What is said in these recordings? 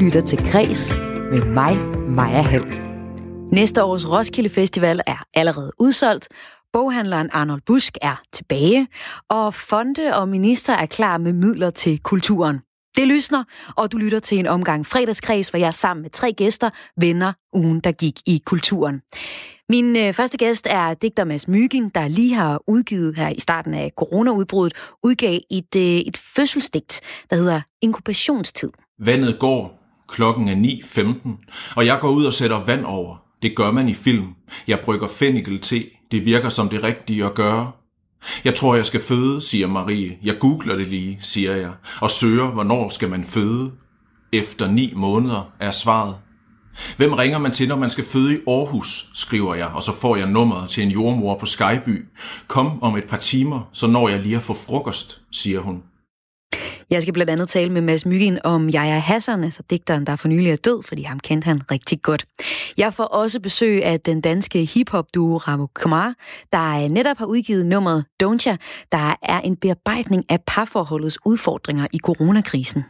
lytter til Græs med mig, Maja Hall. Næste års Roskilde Festival er allerede udsolgt, Boghandleren Arnold Busk er tilbage, og fonde og minister er klar med midler til kulturen. Det lysner, og du lytter til en omgang fredagskreds, hvor jeg sammen med tre gæster vender ugen, der gik i kulturen. Min øh, første gæst er digter Mads Myggen, der lige har udgivet her i starten af coronaudbruddet, udgav et, øh, et fødselsdigt, der hedder Inkubationstid. Vandet går, klokken er 9.15, og jeg går ud og sætter vand over. Det gør man i film. Jeg brygger fennikel te. Det virker som det rigtige at gøre. Jeg tror, jeg skal føde, siger Marie. Jeg googler det lige, siger jeg, og søger, hvornår skal man føde. Efter ni måneder er svaret. Hvem ringer man til, når man skal føde i Aarhus, skriver jeg, og så får jeg nummeret til en jordmor på Skyby. Kom om et par timer, så når jeg lige at få frokost, siger hun. Jeg skal blandt andet tale med Mads Myggen om Jaja Hassan, altså digteren, der for nylig er død, fordi ham kendte han rigtig godt. Jeg får også besøg af den danske hiphop-duo Ramo Kumar, der netop har udgivet nummeret Don't Ya, der er en bearbejdning af parforholdets udfordringer i coronakrisen.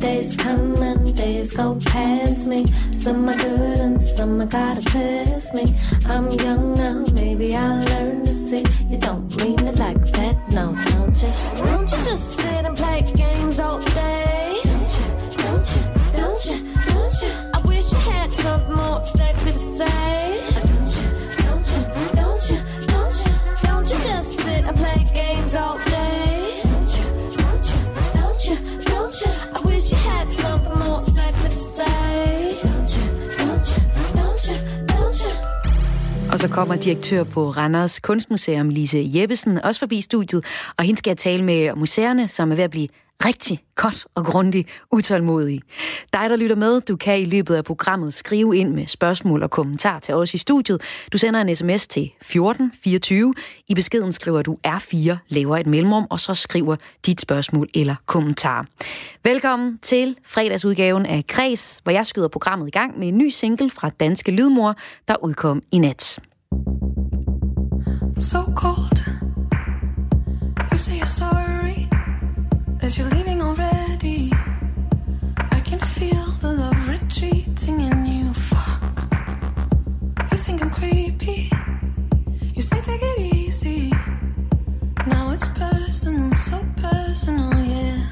Days come and days go past me. Some are good and some are gotta test me. I'm young now, maybe I'll learn to see. You don't mean it like that, no, don't you? Don't you just sit and play games all day? Don't you, don't you, don't you, don't you? I wish I had something more sexy to say. Don't you, don't you, don't you, don't you, don't you just sit and play games all day? Så kommer direktør på Randers Kunstmuseum, Lise Jeppesen, også forbi studiet, og hende skal jeg tale med museerne, som er ved at blive rigtig godt og grundigt utålmodig. Dig, der lytter med, du kan i løbet af programmet skrive ind med spørgsmål og kommentar til os i studiet. Du sender en sms til 1424. I beskeden skriver du R4, laver et mellemrum, og så skriver dit spørgsmål eller kommentar. Velkommen til fredagsudgaven af Kres, hvor jeg skyder programmet i gang med en ny single fra Danske Lydmor, der udkom i nat. So cold. You say you're sorry. As you're leaving already, I can feel the love retreating in you. Fuck. You think I'm creepy? You say take it easy. Now it's personal, so personal, yeah.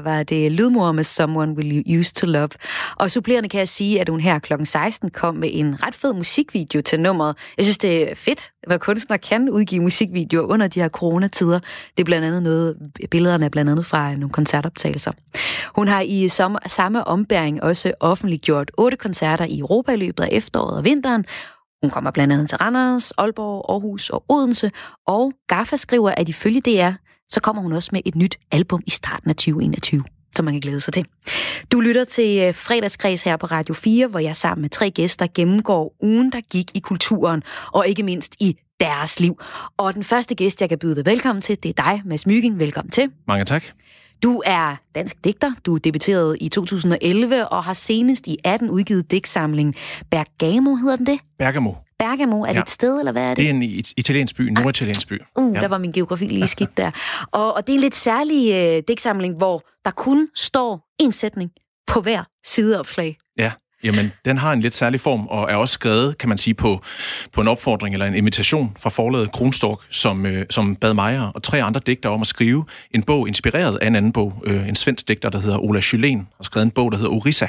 Var det Lydmor med Someone Will You Use to Love. Og supplerende kan jeg sige, at hun her kl. 16 kom med en ret fed musikvideo til nummeret. Jeg synes, det er fedt, hvad kunstnere kan udgive musikvideoer under de her coronatider. Det er blandt andet noget, billederne er blandt andet fra nogle koncertoptagelser. Hun har i samme ombæring også offentliggjort otte koncerter i Europa i løbet af efteråret og vinteren, hun kommer blandt andet til Randers, Aalborg, Aarhus og Odense, og Gaffa skriver, at ifølge DR, så kommer hun også med et nyt album i starten af 2021 som man kan glæde sig til. Du lytter til øh, fredagskreds her på Radio 4, hvor jeg sammen med tre gæster gennemgår ugen, der gik i kulturen, og ikke mindst i deres liv. Og den første gæst, jeg kan byde dig velkommen til, det er dig, Mads Myggen. Velkommen til. Mange tak. Du er dansk digter. Du debuterede i 2011 og har senest i 18 udgivet digtsamlingen Bergamo, hedder den det? Bergamo. Bergamo, er det ja. et sted, eller hvad er det? Det er en italiensk by, en ah. norditaliensk by. Uh, ja. der var min geografi lige skidt der. Og, og det er en lidt særlig uh, digtsamling, hvor der kun står en sætning på hver sideopslag. Ja. Jamen, den har en lidt særlig form, og er også skrevet, kan man sige, på, på en opfordring eller en invitation fra forlaget Kronstork, som, øh, som bad mig og tre andre digter om at skrive en bog inspireret af en anden bog. Øh, en svensk digter, der hedder Ola Schylén, har skrevet en bog, der hedder Orissa,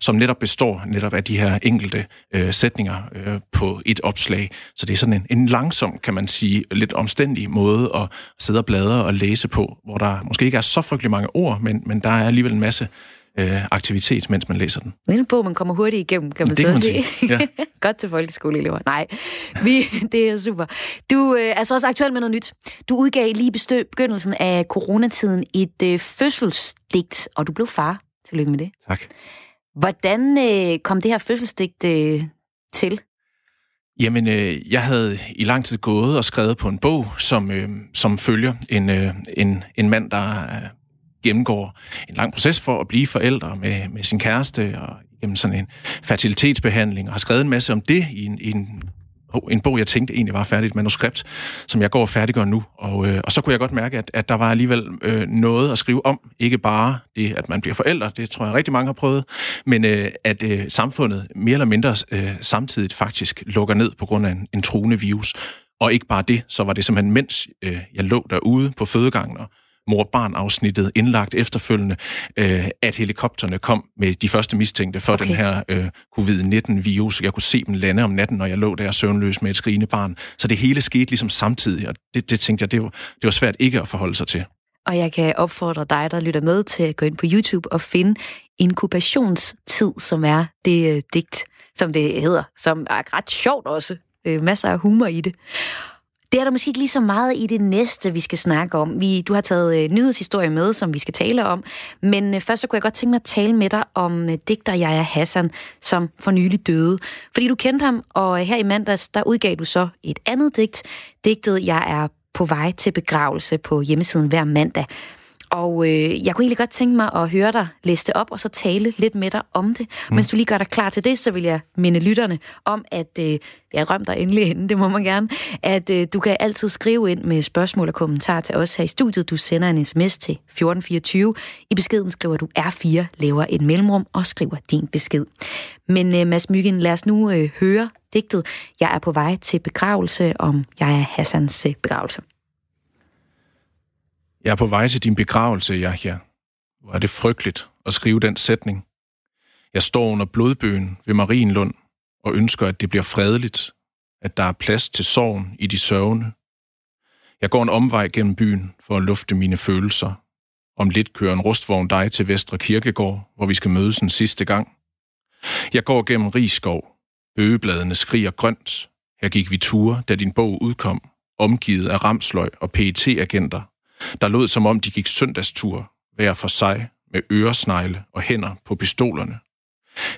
som netop består netop af de her enkelte øh, sætninger øh, på et opslag. Så det er sådan en, en langsom, kan man sige, lidt omstændig måde at sidde og bladre og læse på, hvor der måske ikke er så frygtelig mange ord, men, men der er alligevel en masse øh, aktivitet, mens man læser den. Det er en bog, man kommer hurtigt igennem, kan man det så kan sige. Ja. Godt til folkeskoleelever. Nej, vi, det er super. Du øh, er altså også aktuel med noget nyt. Du udgav lige bestø- begyndelsen af coronatiden et øh, fødselsdigt, og du blev far. Tillykke med det. Tak. Hvordan øh, kom det her fødselsdigt øh, til? Jamen, øh, jeg havde i lang tid gået og skrevet på en bog, som, øh, som følger en, øh, en, en mand, der gennemgår en lang proces for at blive forældre med, med sin kæreste og gennem sådan en fertilitetsbehandling, og har skrevet en masse om det i en, i en en bog, jeg tænkte egentlig var færdigt, et manuskript, som jeg går og færdiggør nu. Og, øh, og så kunne jeg godt mærke, at, at der var alligevel øh, noget at skrive om. Ikke bare det, at man bliver forældre, det tror jeg rigtig mange har prøvet, men øh, at øh, samfundet mere eller mindre øh, samtidig faktisk lukker ned på grund af en, en truende virus. Og ikke bare det, så var det simpelthen, mens øh, jeg lå derude på fødegangen og mor-barn-afsnittet indlagt efterfølgende, øh, at helikopterne kom med de første mistænkte for okay. den her øh, covid-19-virus. Jeg kunne se dem lande om natten, når jeg lå der søvnløs med et skrigende barn. Så det hele skete ligesom samtidig, og det, det tænkte jeg, det var, det var svært ikke at forholde sig til. Og jeg kan opfordre dig, der lytter med, til at gå ind på YouTube og finde inkubationstid, som er det øh, digt, som det hedder, som er ret sjovt også. Øh, masser af humor i det. Det er der måske ikke lige så meget i det næste, vi skal snakke om. Vi, du har taget øh, nyhedshistorie med, som vi skal tale om. Men øh, først så kunne jeg godt tænke mig at tale med dig om øh, digter Jaja Hassan, som for nylig døde. Fordi du kendte ham, og øh, her i mandags, der udgav du så et andet digt. Digtet Jeg er på vej til begravelse på hjemmesiden hver mandag. Og øh, jeg kunne egentlig godt tænke mig at høre dig det op, og så tale lidt med dig om det. Mm. Mens du lige gør dig klar til det, så vil jeg minde lytterne om, at øh, jeg røm dig endelig inden, det må man gerne, at øh, du kan altid skrive ind med spørgsmål og kommentarer til os her i studiet. Du sender en sms til 1424. I beskeden skriver du R4, laver et mellemrum og skriver din besked. Men øh, Mads Myggen, lad os nu øh, høre digtet. Jeg er på vej til begravelse om jeg er Hassans øh, begravelse. Jeg er på vej til din begravelse, Yahya. Hvor er det frygteligt at skrive den sætning. Jeg står under blodbøen ved Marienlund og ønsker, at det bliver fredeligt, at der er plads til sorgen i de sørgende. Jeg går en omvej gennem byen for at lufte mine følelser. Om lidt kører en rustvogn dig til Vestre Kirkegård, hvor vi skal mødes en sidste gang. Jeg går gennem Rigskov. Bøgebladene skriger grønt. Her gik vi ture, da din bog udkom, omgivet af ramsløg og pet agenter der lød som om de gik søndagstur, hver for sig, med øresnegle og hænder på pistolerne.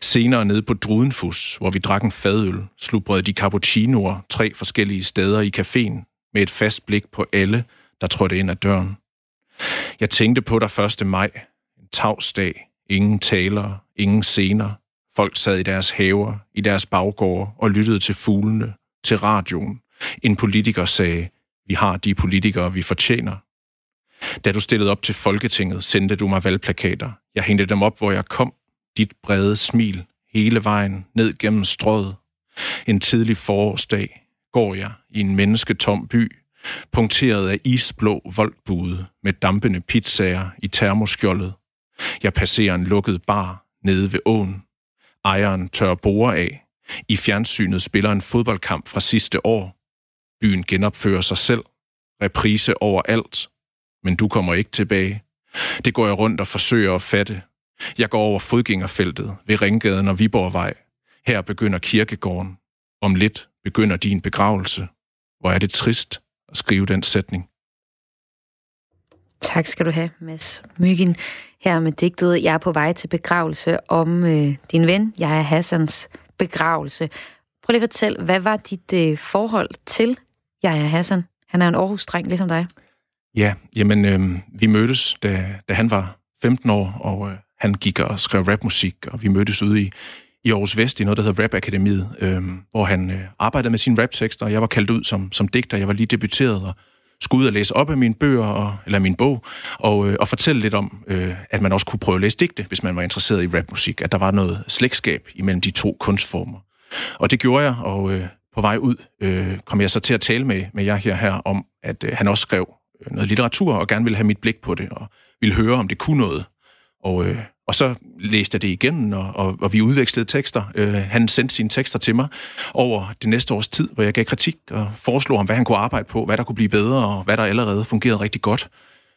Senere nede på Drudenfus, hvor vi drak en fadøl, slubrede de cappuccinoer tre forskellige steder i caféen, med et fast blik på alle, der trådte ind ad døren. Jeg tænkte på dig 1. maj, en tavsdag, ingen talere, ingen scener. Folk sad i deres haver, i deres baggårde og lyttede til fuglene, til radioen. En politiker sagde, vi har de politikere, vi fortjener. Da du stillede op til Folketinget, sendte du mig valgplakater. Jeg hængte dem op, hvor jeg kom. Dit brede smil hele vejen ned gennem strøget. En tidlig forårsdag går jeg i en mennesketom by, punkteret af isblå voldbude med dampende pizzaer i termoskjoldet, Jeg passerer en lukket bar nede ved åen. Ejeren tør bore af. I fjernsynet spiller en fodboldkamp fra sidste år. Byen genopfører sig selv. Reprise overalt. Men du kommer ikke tilbage. Det går jeg rundt og forsøger at fatte. Jeg går over fodgængerfeltet ved Ringgaden og Viborgvej. Her begynder kirkegården. Om lidt begynder din begravelse. Hvor er det trist at skrive den sætning. Tak skal du have, Mads Myggen. Her med digtet Jeg er på vej til begravelse om øh, din ven, jeg er Hassans begravelse. Prøv lige at fortælle, hvad var dit øh, forhold til jeg er Hassan? Han er en Aarhus-dreng, ligesom dig. Ja, jamen, øh, vi mødtes, da, da han var 15 år, og øh, han gik og skrev rapmusik, og vi mødtes ude i, i Aarhus Vest i noget, der hedder Rap Akademiet, øh, hvor han øh, arbejdede med sine raptekster, og jeg var kaldt ud som, som digter. Jeg var lige debuteret og skulle ud og læse op af mine bøger, og, eller min bog, og, øh, og fortælle lidt om, øh, at man også kunne prøve at læse digte, hvis man var interesseret i rapmusik, at der var noget slægtskab imellem de to kunstformer. Og det gjorde jeg, og øh, på vej ud øh, kom jeg så til at tale med, med jer her, her om, at øh, han også skrev noget litteratur, og gerne ville have mit blik på det, og ville høre, om det kunne noget. Og, øh, og så læste jeg det igen, og, og, og vi udvekslede tekster. Øh, han sendte sine tekster til mig over det næste års tid, hvor jeg gav kritik og foreslog ham, hvad han kunne arbejde på, hvad der kunne blive bedre, og hvad der allerede fungerede rigtig godt.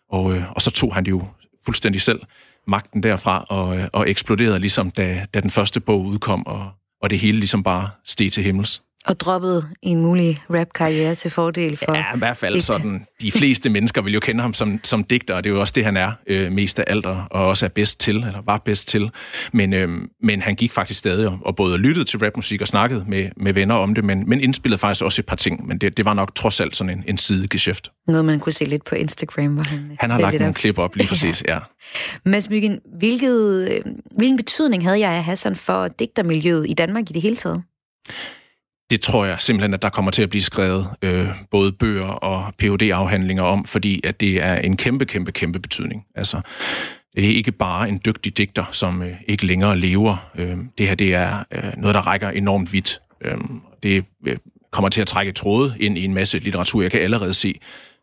Og, øh, og så tog han det jo fuldstændig selv magten derfra, og, øh, og eksploderede ligesom, da, da den første bog udkom, og, og det hele ligesom bare steg til himmels. Og droppet en mulig rap-karriere til fordel for... Ja, i hvert fald digte. sådan. De fleste mennesker vil jo kende ham som, som digter, og det er jo også det, han er øh, mest af alt, og også er bedst til, eller var bedst til. Men, øh, men han gik faktisk stadig og, og både lyttede til rapmusik og snakkede med, med venner om det, men, men indspillede faktisk også et par ting. Men det, det var nok trods alt sådan en, en sidegeschæft. Noget, man kunne se lidt på Instagram, hvor han... Han har lagt nogle klip op, lige præcis, ja. ja. Mads Myggen, hvilket, øh, hvilken betydning havde jeg af Hassan for digtermiljøet i Danmark i det hele taget? Det tror jeg simpelthen, at der kommer til at blive skrevet øh, både bøger og phd afhandlinger om, fordi at det er en kæmpe, kæmpe, kæmpe betydning. Altså, det er ikke bare en dygtig digter, som øh, ikke længere lever. Øh, det her det er øh, noget, der rækker enormt vidt. Øh, det øh, kommer til at trække tråde ind i en masse litteratur. Jeg kan allerede se,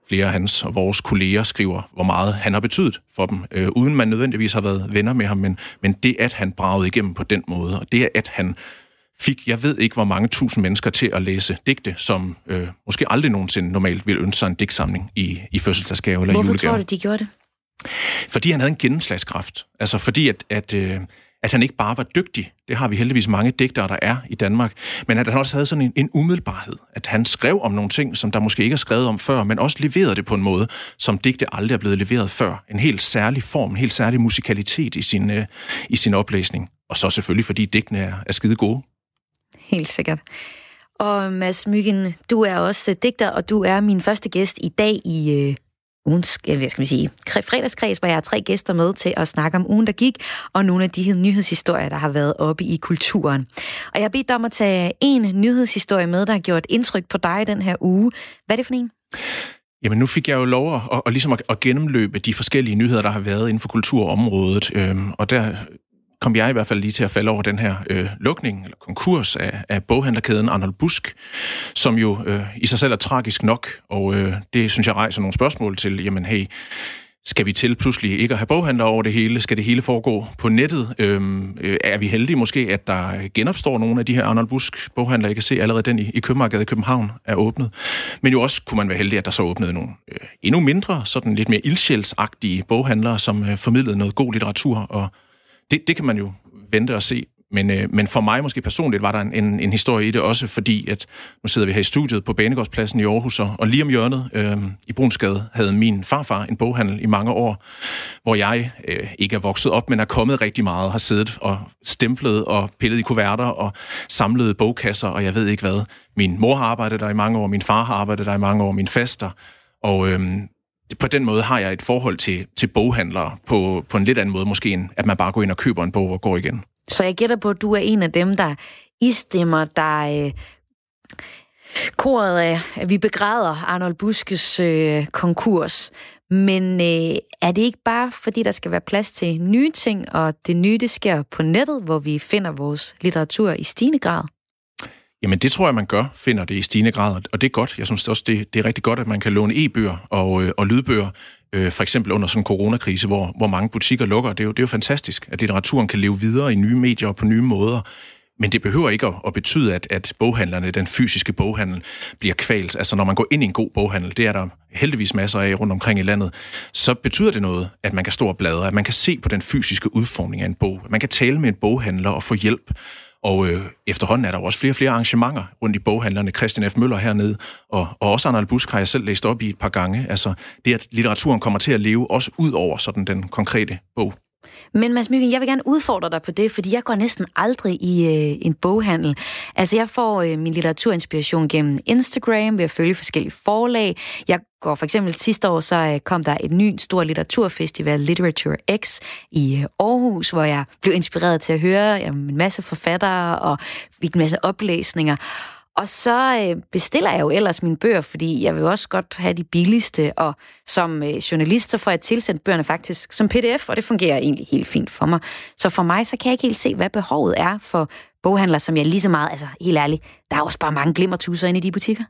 flere af hans og vores kolleger skriver, hvor meget han har betydet for dem, øh, uden man nødvendigvis har været venner med ham, men, men det, at han bragede igennem på den måde, og det, at han fik, jeg ved ikke, hvor mange tusind mennesker til at læse digte, som øh, måske aldrig nogensinde normalt ville ønske sig en digtsamling i, i fødselsdagsgave eller Hvorfor julegave. tror du, de gjorde det? Fordi han havde en gennemslagskraft. Altså fordi, at, at, øh, at han ikke bare var dygtig, det har vi heldigvis mange digtere, der er i Danmark, men at han også havde sådan en, en umiddelbarhed. At han skrev om nogle ting, som der måske ikke er skrevet om før, men også leverede det på en måde, som digte aldrig er blevet leveret før. En helt særlig form, en helt særlig musikalitet i sin, øh, i sin oplæsning. Og så selvfølgelig, fordi digtene er, er skide gode. Helt sikkert. Og Mads Myggen, du er også digter, og du er min første gæst i dag i øh, ugens, hvad skal man sige, fredagskreds, hvor jeg har tre gæster med til at snakke om ugen, der gik, og nogle af de her nyhedshistorier, der har været oppe i kulturen. Og jeg har bedt dig om at tage en nyhedshistorie med, der har gjort indtryk på dig den her uge. Hvad er det for en? Jamen nu fik jeg jo lov at, at, at, ligesom at, at gennemløbe de forskellige nyheder, der har været inden for kulturområdet. Øhm, og der kom jeg i hvert fald lige til at falde over den her øh, lukning eller konkurs af, af boghandlerkæden Arnold Busk, som jo øh, i sig selv er tragisk nok, og øh, det synes jeg rejser nogle spørgsmål til, jamen hey, skal vi til pludselig ikke at have boghandler over det hele? Skal det hele foregå på nettet? Øhm, øh, er vi heldige måske, at der genopstår nogle af de her Arnold Busk boghandler? Jeg kan se allerede den i, i Købmarkedet i København er åbnet. Men jo også kunne man være heldig, at der så åbnede nogle øh, endnu mindre, sådan lidt mere ildsjælsagtige boghandlere, som øh, formidlede noget god litteratur og det, det kan man jo vente og se. Men, øh, men for mig måske personligt var der en, en, en historie i det også, fordi at nu sidder vi her i studiet på Banegårdspladsen i Aarhus, og, og lige om hjørnet øh, i Brunsgade havde min farfar en boghandel i mange år, hvor jeg øh, ikke er vokset op, men er kommet rigtig meget, har siddet og stemplet og pillet i kuverter og samlet bogkasser, og jeg ved ikke hvad. Min mor har arbejdet der i mange år, min far har arbejdet der i mange år, min faster, og øh, på den måde har jeg et forhold til, til boghandlere på, på en lidt anden måde måske, end at man bare går ind og køber en bog og går igen. Så jeg gætter på, at du er en af dem, der istemmer, der øh, koret af, at vi begræder Arnold Buskes øh, konkurs. Men øh, er det ikke bare, fordi der skal være plads til nye ting, og det nye, det sker på nettet, hvor vi finder vores litteratur i stigende grad? Jamen det tror jeg, man gør, finder det i stigende grad, og det er godt. Jeg synes også, det, det er rigtig godt, at man kan låne e-bøger og, øh, og lydbøger, øh, for eksempel under sådan en coronakrise, hvor, hvor mange butikker lukker. Det er, jo, det er jo fantastisk, at litteraturen kan leve videre i nye medier og på nye måder. Men det behøver ikke at, at betyde, at, at boghandlerne, den fysiske boghandel, bliver kvalt. Altså når man går ind i en god boghandel, det er der heldigvis masser af rundt omkring i landet, så betyder det noget, at man kan stå og bladre, at man kan se på den fysiske udformning af en bog. Man kan tale med en boghandler og få hjælp. Og øh, efterhånden er der også flere og flere arrangementer rundt i boghandlerne. Christian F. Møller hernede, og, og også Arnold Busk har jeg selv læst op i et par gange. Altså det, at litteraturen kommer til at leve også ud over sådan den konkrete bog. Men Mads Myggen, jeg vil gerne udfordre dig på det, fordi jeg går næsten aldrig i øh, en boghandel. Altså, jeg får øh, min litteraturinspiration gennem Instagram, ved at følge forskellige forlag. Jeg går for eksempel sidste år, så øh, kom der et ny stor litteraturfestival, Literature X, i øh, Aarhus, hvor jeg blev inspireret til at høre jamen, en masse forfattere og fik en masse oplæsninger. Og så øh, bestiller jeg jo ellers mine bøger, fordi jeg vil også godt have de billigste, og som øh, journalist, så får jeg tilsendt bøgerne faktisk som pdf, og det fungerer egentlig helt fint for mig. Så for mig, så kan jeg ikke helt se, hvad behovet er for boghandler, som jeg lige så meget, altså helt ærligt, der er også bare mange glimmertuser inde i de butikker.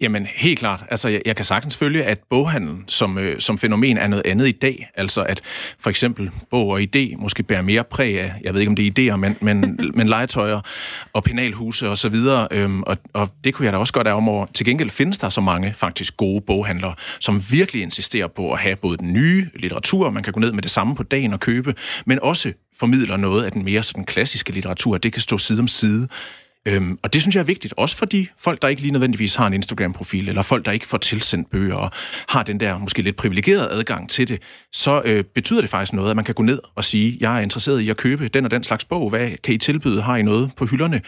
Jamen, helt klart. Altså, jeg, jeg kan sagtens følge, at boghandlen som, øh, som fænomen er noget andet i dag. Altså, at for eksempel bog og idé måske bærer mere præg af, jeg ved ikke, om det er idéer, men, men, men legetøjer og penalhuse og så videre. Øhm, og, og det kunne jeg da også godt af om over. Til gengæld findes der så mange faktisk gode boghandlere, som virkelig insisterer på at have både den nye litteratur, man kan gå ned med det samme på dagen og købe, men også formidler noget af den mere sådan klassiske litteratur. Det kan stå side om side Øhm, og det synes jeg er vigtigt, også for de folk, der ikke lige nødvendigvis har en Instagram-profil, eller folk, der ikke får tilsendt bøger, og har den der måske lidt privilegerede adgang til det, så øh, betyder det faktisk noget, at man kan gå ned og sige, jeg er interesseret i at købe den og den slags bog, hvad kan I tilbyde, har I noget på hylderne?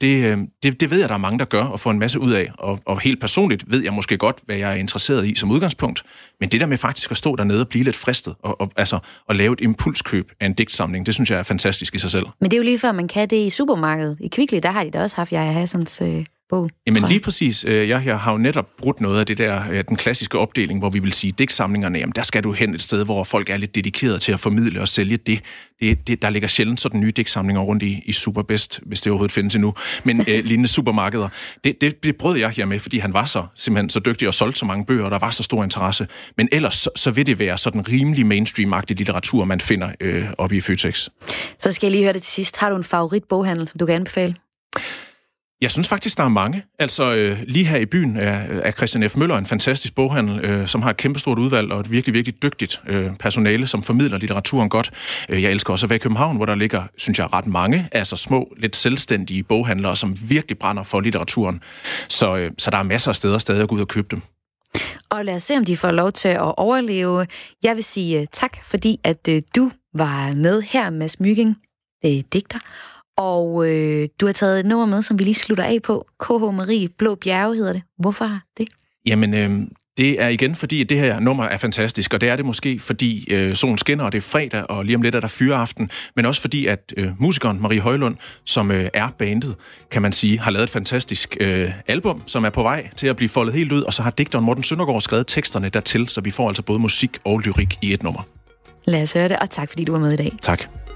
Det, øh, det, det ved jeg, der er mange, der gør, og får en masse ud af, og, og helt personligt ved jeg måske godt, hvad jeg er interesseret i som udgangspunkt, men det der med faktisk at stå dernede og blive lidt fristet, og, og, altså at lave et impulskøb af en digtsamling, det synes jeg er fantastisk i sig selv. Men det er jo lige før, man kan det i supermarkedet. I Kvickly, der har de da også haft Jaja Hassans øh, bog. Jamen lige præcis. Øh, jeg, jeg har jo netop brudt noget af det der, den klassiske opdeling, hvor vi vil sige, digtsamlingerne, jamen der skal du hen et sted, hvor folk er lidt dedikeret til at formidle og sælge det. det, det der ligger sjældent sådan nye digtsamlinger rundt i, i Superbest, hvis det overhovedet findes endnu, men øh, lignende supermarkeder. Det, det, det brød jeg her med, fordi han var så simpelthen så dygtig og solgte så mange bøger, og der var så stor interesse. Men ellers så, så vil det være sådan rimelig mainstream-agtig litteratur, man finder øh, oppe i Føtex. Så skal jeg lige høre det til sidst. Har du en favorit boghandel, som du kan anbefale? Jeg synes faktisk, der er mange. Altså øh, lige her i byen er, er Christian F. Møller en fantastisk boghandel, øh, som har et kæmpestort udvalg og et virkelig, virkelig dygtigt øh, personale, som formidler litteraturen godt. Øh, jeg elsker også at være i København, hvor der ligger, synes jeg, ret mange altså små, lidt selvstændige boghandlere, som virkelig brænder for litteraturen. Så, øh, så der er masser af steder stadig at gå ud og købe dem. Og lad os se, om de får lov til at overleve. Jeg vil sige øh, tak, fordi at øh, du var med her, Mads Mygging, uh, digter, og øh, du har taget et nummer med, som vi lige slutter af på. KH Marie Blå Bjerge hedder det. Hvorfor det? Jamen, øh, det er igen fordi, at det her nummer er fantastisk, og det er det måske, fordi øh, solen skinner, og det er fredag, og lige om lidt er der fyreaften, men også fordi, at øh, musikeren Marie Højlund, som øh, er bandet, kan man sige, har lavet et fantastisk øh, album, som er på vej til at blive foldet helt ud, og så har digteren Morten Søndergaard skrevet teksterne dertil, så vi får altså både musik og lyrik i et nummer. Lad os høre det, og tak fordi du var med i dag. Tak.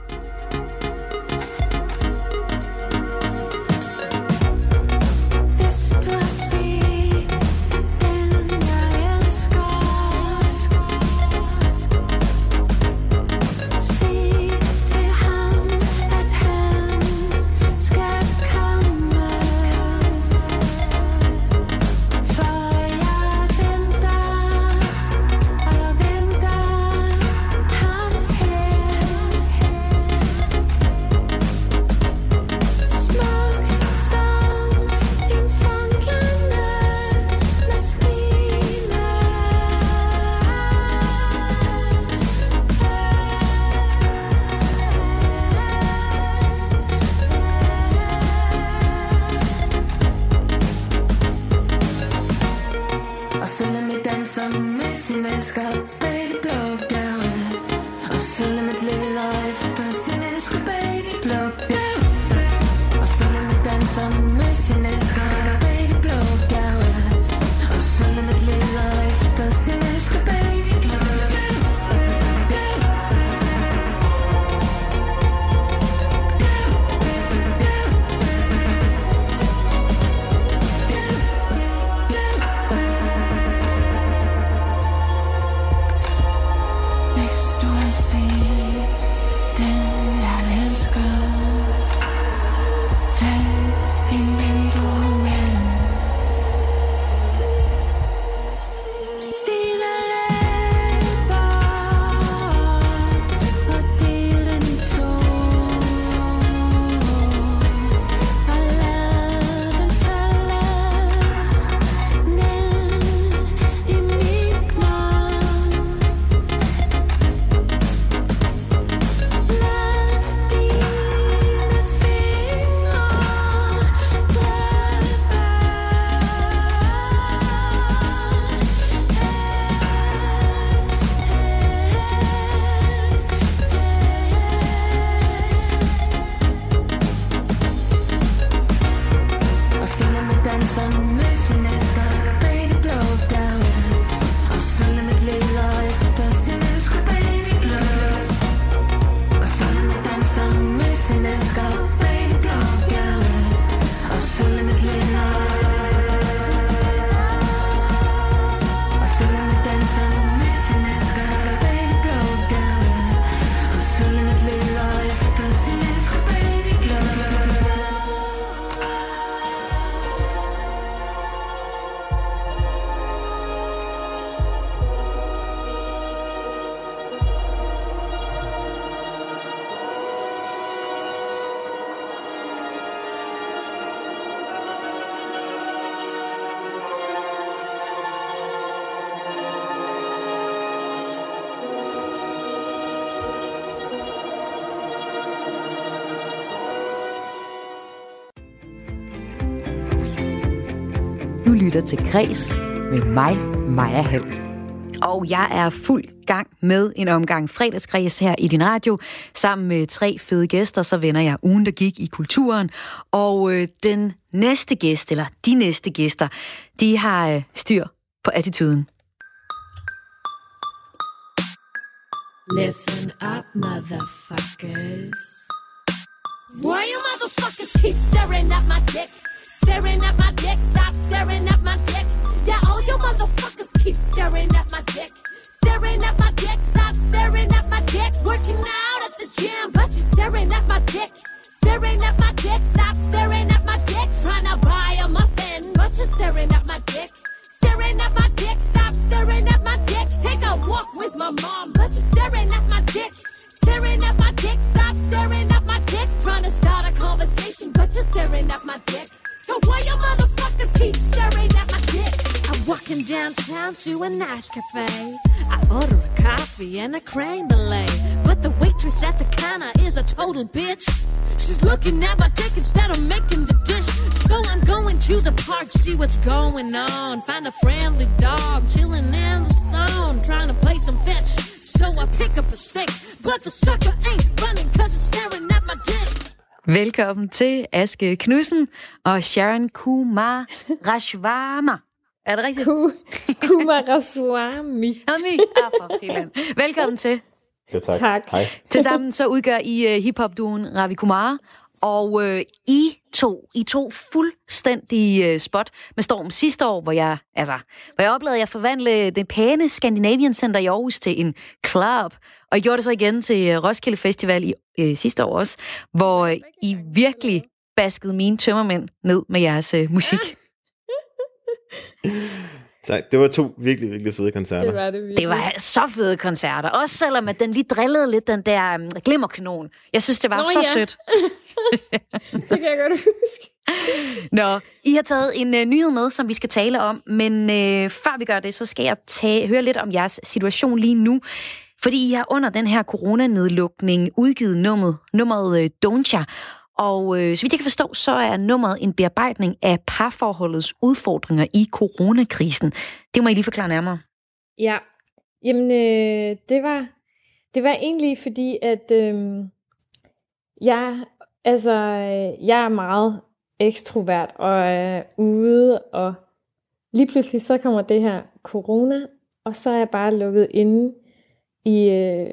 Lytter til Græs med mig, Maja Hall. Og jeg er fuld gang med en omgang fredagsgræs her i din radio. Sammen med tre fede gæster, så vender jeg ugen, der gik i kulturen. Og øh, den næste gæst, eller de næste gæster, de har øh, styr på attituden. Listen up, motherfuckers. Why you motherfuckers keep staring at my dick? Staring at my dick, stop staring at my dick. Yeah, all you motherfuckers keep staring at my dick. Staring at my dick, stop staring at my dick. Working out at the gym, but you staring at my dick. Staring at my dick, stop staring at my dick. Trying to buy a muffin, but you're staring at my dick. Staring at my dick, stop staring at my dick. Take a walk with my mom, but you're staring at my dick. Staring at my dick, stop staring at my dick. Trying to start a conversation, but you're staring at my dick. So why you motherfuckers keep staring at my dick? I'm walking downtown to a nice cafe. I order a coffee and a creme brulee. But the waitress at the counter is a total bitch. She's looking at my dick instead of making the dish. So I'm going to the park, see what's going on. Find a friendly dog chilling in the sun, trying to play some fetch. So I pick up a stick, but the sucker ain't running cause it's staring at my dick. Velkommen til Aske Knudsen og Sharon Kumar Rashvama. Er det rigtigt? Kumaraswamy. Ami. Ah. Velkommen til. Jo, tak. Tak. Hej. Tilsammen så udgør I uh, hiphop-duen Ravi Kumar, og øh, I to, I to fuldstændig øh, spot med storm sidste år, hvor jeg, altså, hvor jeg oplevede, at jeg forvandlede det pæne Scandinavian Center i Aarhus til en club, og jeg gjorde det så igen til øh, Roskilde Festival i øh, sidste år også, hvor øh, I virkelig baskede mine tømmermænd ned med jeres øh, musik. Tak. Det var to virkelig, virkelig fede koncerter. Det var det virkelig. Det var så fede koncerter. Også selvom at den lige drillede lidt, den der um, glimmerkanon. Jeg synes, det var Nå, så ja. sødt. det kan jeg godt huske. Nå, I har taget en uh, nyhed med, som vi skal tale om, men uh, før vi gør det, så skal jeg tage, høre lidt om jeres situation lige nu. Fordi I har under den her coronanedlukning udgivet nummeret, nummeret uh, Don'tcha, og øh, så vidt jeg kan forstå, så er nummeret en bearbejdning af parforholdets udfordringer i coronakrisen. Det må I lige forklare nærmere. Ja, jamen øh, det var det var egentlig fordi at øh, jeg altså øh, jeg er meget ekstrovert og er ude og lige pludselig så kommer det her corona og så er jeg bare lukket inde i øh,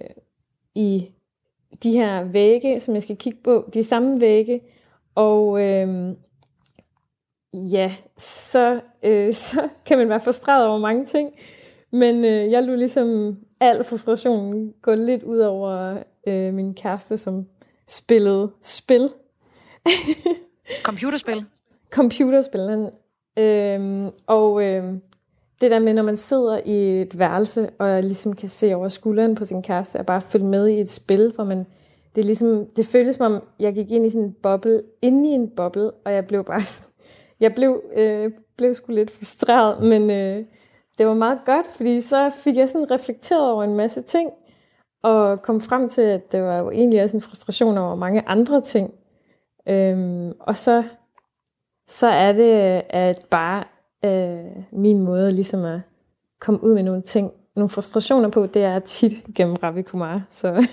i de her vægge, som jeg skal kigge på, de samme vægge, og øh, ja, så, øh, så kan man være frustreret over mange ting, men øh, jeg lå ligesom al frustrationen gå lidt ud over øh, min kæreste, som spillede spil. Computerspil. Computerspil. Han, øh, og øh, det der med, når man sidder i et værelse, og ligesom kan se over skulderen på sin kæreste, og bare følge med i et spil, hvor man, det, er ligesom, det føles som om, jeg gik ind i sådan en boble, inde i en boble, og jeg blev bare sådan, jeg blev, øh, blev sgu lidt frustreret, men øh, det var meget godt, fordi så fik jeg sådan reflekteret over en masse ting, og kom frem til, at det var jo egentlig også en frustration over mange andre ting. Øhm, og så, så er det at bare øh, min måde ligesom at komme ud med nogle ting, nogle frustrationer på, det er tit gennem Ravi Kumar. Så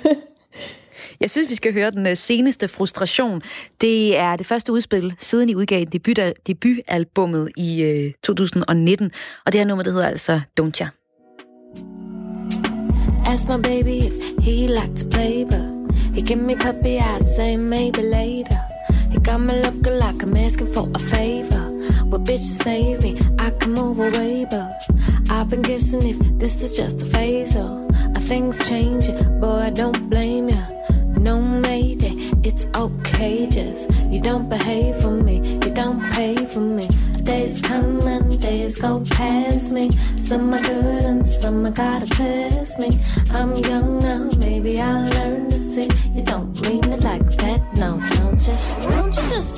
Jeg synes, vi skal høre den øh, seneste frustration. Det er det første udspil, siden I udgav debut, debutalbummet i øh, 2019. Og det her nummer, det hedder altså Don't Ya. Ask my baby if he like to play, but he give me puppy eyes, say maybe later. He got me looking like I'm asking for a favor. Well, bitch, save me, I can move away, but I've been guessing if this is just a phase or are things changing. Boy, I don't blame you. No, mayday, it's okay, just you don't behave for me, you don't pay for me. Days come and days go past me. Some are good and some are gotta test me. I'm young now, maybe I'll learn to see. You don't mean it like that, no, don't you? Don't you just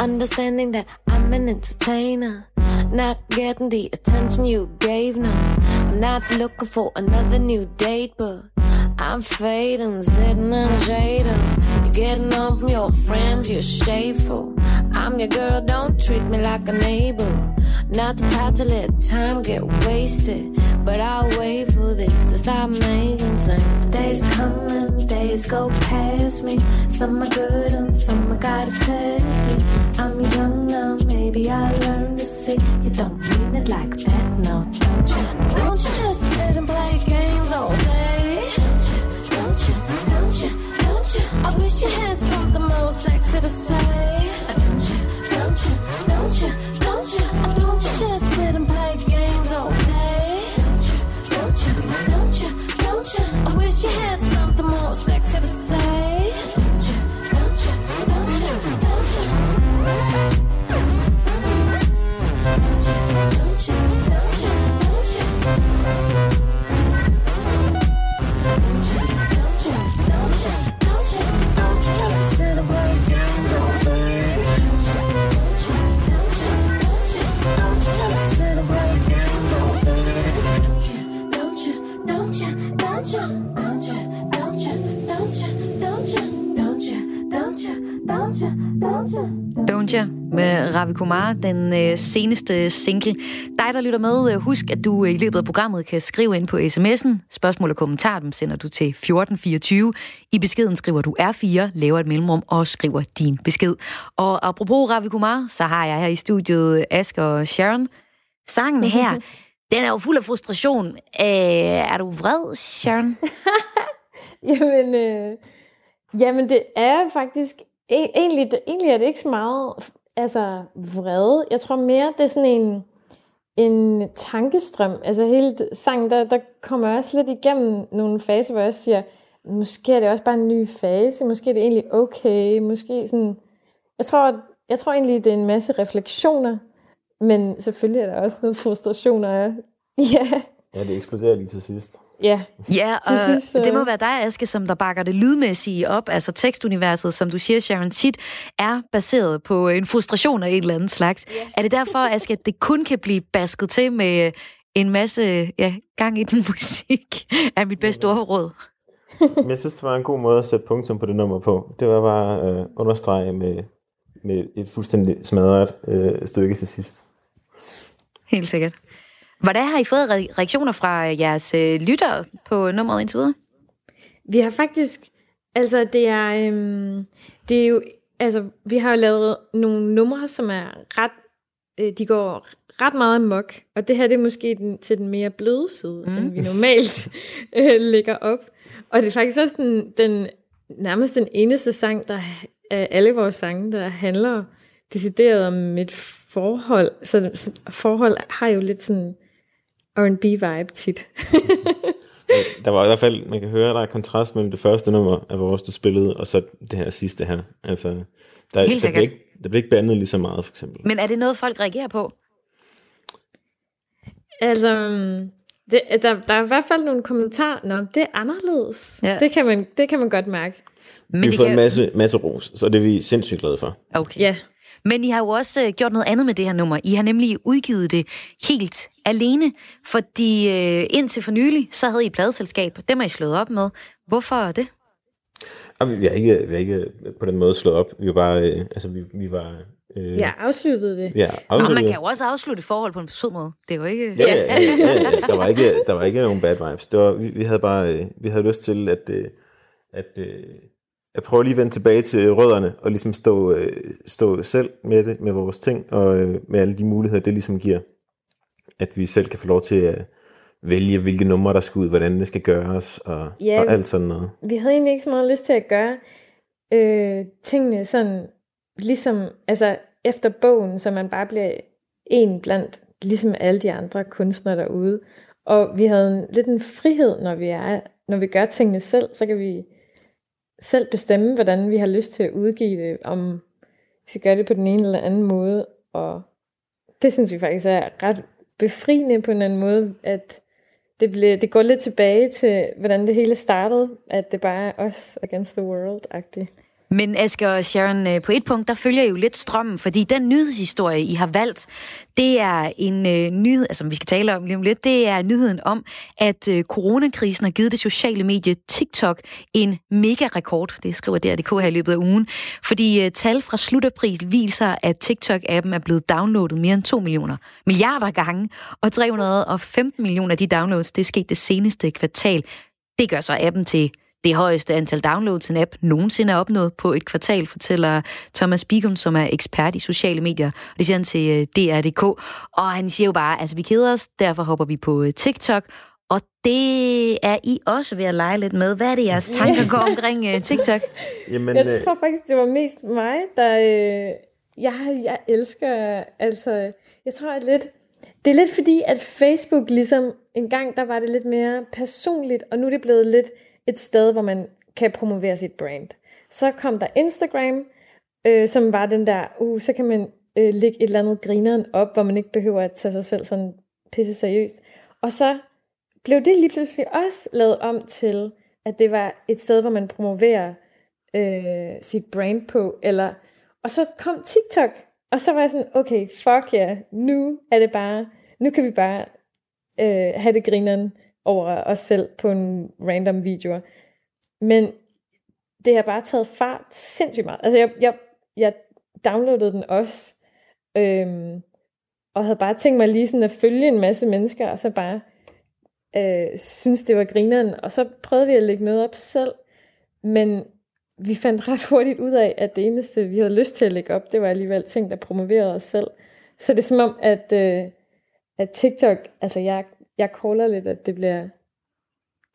Understanding that I'm an entertainer, not getting the attention you gave. No, not looking for another new date, but I'm fading, sitting in a shade. You're getting on from your friends, you're shameful. I'm your girl, don't treat me like a neighbor. Not the type to let time get wasted, but I'll wait for this to stop making sense. Days coming, days go past me. Some are good and some are gotta test me. I'm young now, maybe I learn to see. You don't mean it like that, no, don't you? Don't you just sit and play games all day? Don't you, don't you, don't you? I wish you had something more sexy to say. I wish you Ya? med Ravi Kumar, den øh, seneste single. Dig, der lytter med, øh, husk, at du øh, i løbet af programmet kan skrive ind på sms'en. Spørgsmål og kommentarer, dem sender du til 1424. I beskeden skriver du R4, laver et mellemrum og skriver din besked. Og apropos Ravi Kumar, så har jeg her i studiet Asger og Sharon. Sangen her, den er jo fuld af frustration. Øh, er du vred, Sharon? Jamen, øh, jamen, det er faktisk... Egentlig, det, egentlig er det ikke så meget altså, vrede. Jeg tror mere, det er sådan en, en tankestrøm. Altså hele sangen, der, der kommer jeg også lidt igennem nogle faser, hvor jeg siger, måske er det også bare en ny fase, måske er det egentlig okay, måske sådan... Jeg tror, jeg tror egentlig, det er en masse refleksioner, men selvfølgelig er der også noget frustrationer. Ja, Ja, det eksploderer lige til sidst ja. Ja, og sidst, så- det må være dig, Aske, som der bakker det lydmæssige op. Altså tekstuniverset, som du siger, Sharon, tit er baseret på en frustration af et eller andet slags. Yeah. Er det derfor, Aske, at det kun kan blive basket til med en masse ja, gang i den musik, er mit bedste ordråd? Men jeg synes, det var en god måde at sætte punktum på det nummer på. Det var bare øh, understrege med, med et fuldstændig smadret øh, stykke til sidst. Helt sikkert. Hvordan har I fået re- reaktioner fra jeres øh, lyttere på nummeret indtil videre? Vi har faktisk, altså det er, øhm, det er jo, altså vi har jo lavet nogle numre, som er ret, øh, de går ret meget amok, og det her det er måske den, til den mere bløde side, mm. end vi normalt øh, lægger op. Og det er faktisk også den, den nærmest den eneste sang, der af alle vores sange, der handler decideret om et forhold. Så, så forhold har jo lidt sådan R&B-vibe tit. Der var i hvert fald, man kan høre, der er kontrast mellem det første nummer af vores, du spillede, og så det her sidste her. Altså, der, der, Helt bliver ikke, der bliver ikke bandet lige så meget, for eksempel. Men er det noget, folk reagerer på? Altså, øhm, det, der, der er i hvert fald nogle kommentarer. Nå, det er anderledes. Ja. Det, kan man, det kan man godt mærke. Men vi har fået kan- en masse, masse ros, så det er vi sindssygt glade for. Okay. Ja. Men I har jo også øh, gjort noget andet med det her nummer. I har nemlig udgivet det helt alene, fordi øh, indtil for nylig, så havde I et pladeselskab. Dem er I slået op med. Hvorfor det? Og vi, har ikke, vi har ikke på den måde slået op. Vi var bare, øh, altså vi, vi var... Øh, Jeg afsluttede det. ja, Og man afsluttet. kan jo også afslutte et forhold på en sød måde. Det er jo ikke... Ja, ja, ja, ja, ja. Der, var ikke, der var ikke nogen bad vibes. Det var, vi, vi havde bare øh, vi havde lyst til at, øh, at, øh, at prøve lige at vende tilbage til rødderne og ligesom stå, øh, stå selv med det, med vores ting og øh, med alle de muligheder, det ligesom giver. At vi selv kan få lov til at vælge, hvilke numre der skal ud, hvordan det skal gøres og, Ja. og alt sådan noget. Vi havde egentlig ikke så meget lyst til at gøre øh, tingene sådan, ligesom, altså efter bogen, så man bare bliver en blandt, ligesom alle de andre kunstnere derude. Og vi havde en, lidt en frihed, når vi, er, når vi gør tingene selv, så kan vi selv bestemme, hvordan vi har lyst til at udgive det, om skal gøre det på den ene eller anden måde, og det synes vi faktisk er ret befriende på en anden måde, at det, blev, det går lidt tilbage til, hvordan det hele startede, at det bare er os against the world-agtigt. Men Asger og Sharon, øh, på et punkt, der følger jo lidt strømmen, fordi den nyhedshistorie, I har valgt, det er en øh, nyhed, altså vi skal tale om lige om lidt, det er nyheden om, at øh, coronakrisen har givet det sociale medie TikTok en mega-rekord. Det skriver DR.dk her i løbet af ugen. Fordi øh, tal fra slutapris viser, at TikTok-appen er blevet downloadet mere end 2 millioner milliarder gange, og 315 millioner af de downloads, det er sket det seneste kvartal. Det gør så appen til det højeste antal downloads en app nogensinde er opnået på et kvartal, fortæller Thomas Bigum, som er ekspert i sociale medier. Og det siger han til øh, DR.dk. Og han siger jo bare, altså vi keder os, derfor hopper vi på øh, TikTok. Og det er I også ved at lege lidt med. Hvad er det, jeres tanker går omkring uh, TikTok? Jamen, Jeg øh, tror faktisk, det var mest mig, der... Øh, jeg, jeg elsker... Altså, jeg tror at lidt... Det er lidt fordi, at Facebook ligesom... En gang, der var det lidt mere personligt, og nu er det blevet lidt et sted, hvor man kan promovere sit brand. Så kom der Instagram, øh, som var den der, uh, så kan man øh, lægge et eller andet grineren op, hvor man ikke behøver at tage sig selv sådan pisse seriøst. Og så blev det lige pludselig også lavet om til, at det var et sted, hvor man promoverer øh, sit brand på, eller, og så kom TikTok, og så var jeg sådan, okay, fuck ja, yeah, nu er det bare, nu kan vi bare øh, have det grineren over os selv på en random video. Men det har bare taget fart sindssygt meget. Altså jeg, jeg, jeg downloadede den også, øhm, og havde bare tænkt mig lige sådan at følge en masse mennesker, og så bare øh, synes det var grineren, og så prøvede vi at lægge noget op selv, men vi fandt ret hurtigt ud af, at det eneste, vi havde lyst til at lægge op, det var alligevel ting, der promoverede os selv. Så det er som om, at, øh, at TikTok, altså jeg, jeg caller lidt, at det bliver,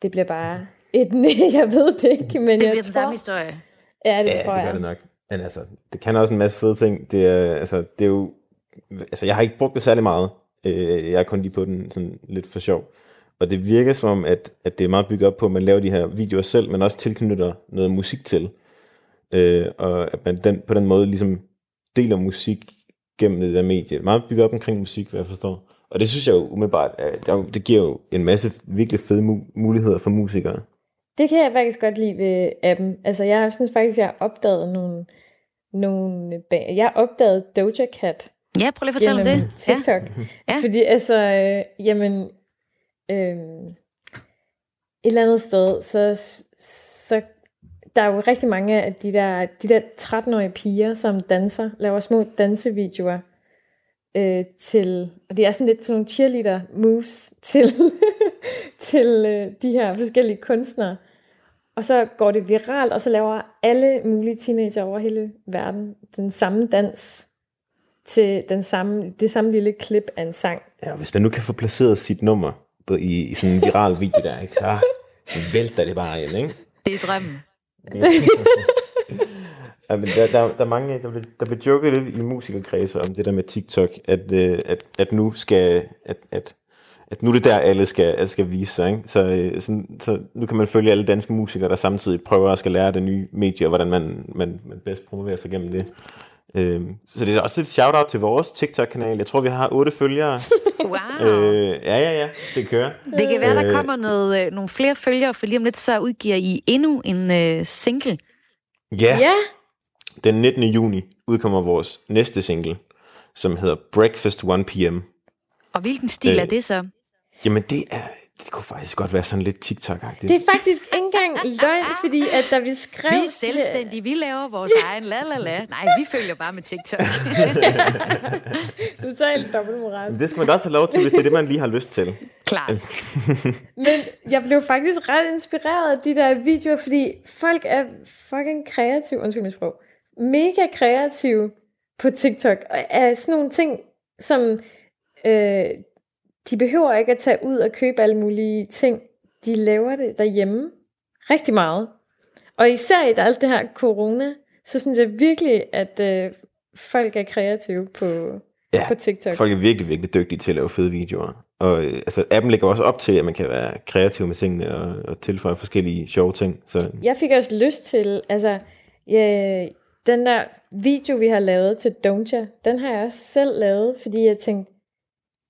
det bliver bare et nej, jeg ved det ikke, men Det jeg bliver den tror, samme historie. Ja, det ja, tror det jeg. gør det nok. Men altså, det kan også en masse fede ting. Det er, altså, det er jo, altså, jeg har ikke brugt det særlig meget. Øh, Jeg er kun lige på den sådan lidt for sjov. Og det virker som om, at, at det er meget bygget op på, at man laver de her videoer selv, men også tilknytter noget musik til. Øh, og at man den, på den måde ligesom deler musik gennem det der medie. Meget bygget op omkring musik, hvad jeg forstår. Og det synes jeg jo umiddelbart, at det giver jo en masse virkelig fede mu- muligheder for musikere. Det kan jeg faktisk godt lide ved appen. Altså, jeg synes faktisk, jeg har opdaget nogle, nogle Jeg har opdaget Doja Cat Ja, prøv lige at fortælle om det. TikTok. Ja. Fordi altså, øh, jamen, øh, et eller andet sted, så, så der er jo rigtig mange af de der, de der 13-årige piger, som danser, laver små dansevideoer øh, til, og det er sådan lidt sådan nogle cheerleader moves til, til øh, de her forskellige kunstnere. Og så går det viralt, og så laver alle mulige teenager over hele verden den samme dans til den samme, det samme lille klip af en sang. Ja, hvis man nu kan få placeret sit nummer på, i, i sådan en viral video der, ikke, så vælter det bare ind, ikke? Det er drømmen. Ja, men der, der, der, er mange, der, bliver, der bliver joket lidt i musikerkredse om det der med TikTok, at, øh, at, at nu skal, at, at, at nu er det der, alle skal, skal vise sig. Ikke? Så, øh, så, så nu kan man følge alle danske musikere, der samtidig prøver at skal lære det nye medie, og hvordan man, man, man bedst promoverer sig gennem det. Øh, så det er også et shout-out til vores TikTok-kanal. Jeg tror, vi har otte følgere. Wow. øh, ja, ja, ja, det kører. Det kan være, der Øh. kommer noget, nogle flere følgere, for lige om lidt så udgiver I endnu en øh, single. Ja, Ja, den 19. juni udkommer vores næste single, som hedder Breakfast 1 p.m. Og hvilken stil Øh, er det så? Jamen det er, det kunne faktisk godt være sådan lidt TikTok-agtigt. det er faktisk ikke engang løgn, fordi at da vi skrev... Vi er selvstændige, vi laver vores egen la la la. Nej, vi følger bare med TikTok. Totalt dobbeltmoral. Det skal man da også have lov til, hvis det er det, man lige har lyst til. Klart. Men jeg blev faktisk ret inspireret af de der videoer, fordi folk er fucking kreative, undskyld mit sprog, mega kreative på TikTok, og er sådan nogle ting, som øh, de behøver ikke at tage ud og købe alle mulige ting. De laver det derhjemme rigtig meget. Og især i alt det her corona, så synes jeg virkelig, at øh, folk er kreative på, Ja, på TikTok. Folk er virkelig, virkelig dygtige til at lave fede videoer. Og øh, altså, appen lægger også op til, at man kan være kreativ med tingene og, og tilføje forskellige sjove ting. Så Jeg fik også lyst til, altså, jeg, den der video, vi har lavet til Don'tcha, den har jeg også selv lavet, fordi jeg tænkte,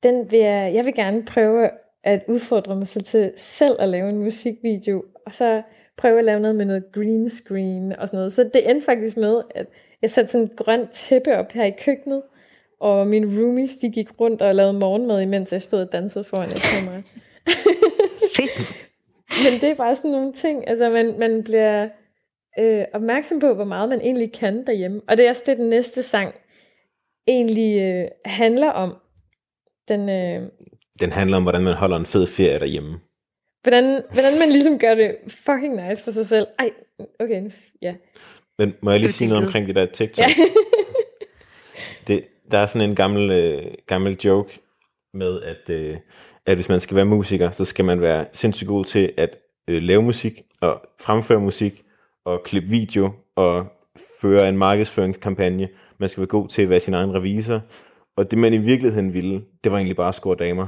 den vil jeg, jeg vil gerne prøve at udfordre mig selv til selv at lave en musikvideo, og så prøve at lave noget med noget green screen og sådan noget. Så det endte faktisk med, at jeg satte sådan et grønt tæppe op her i køkkenet, og mine roomies, de gik rundt og lavede morgenmad, imens jeg stod og dansede foran et kamera. Fedt. Men det er bare sådan nogle ting, altså man, man bliver øh, opmærksom på, hvor meget man egentlig kan derhjemme. Og det er også det, den næste sang egentlig øh, handler om. Den, øh, Den handler om, hvordan man holder en fed ferie derhjemme. hvordan, hvordan man ligesom gør det fucking nice for sig selv. Ej, okay, nu, ja. Men må jeg lige Du sige noget omkring det der TikTok? ja. det, der er sådan en gammel, øh, gammel joke med, at, øh, at hvis man skal være musiker, så skal man være sindssygt god til at øh, lave musik, og fremføre musik, og klippe video, og føre en markedsføringskampagne. Man skal være god til at være sin egen revisor. Og det man i virkeligheden ville, det var egentlig bare at score damer.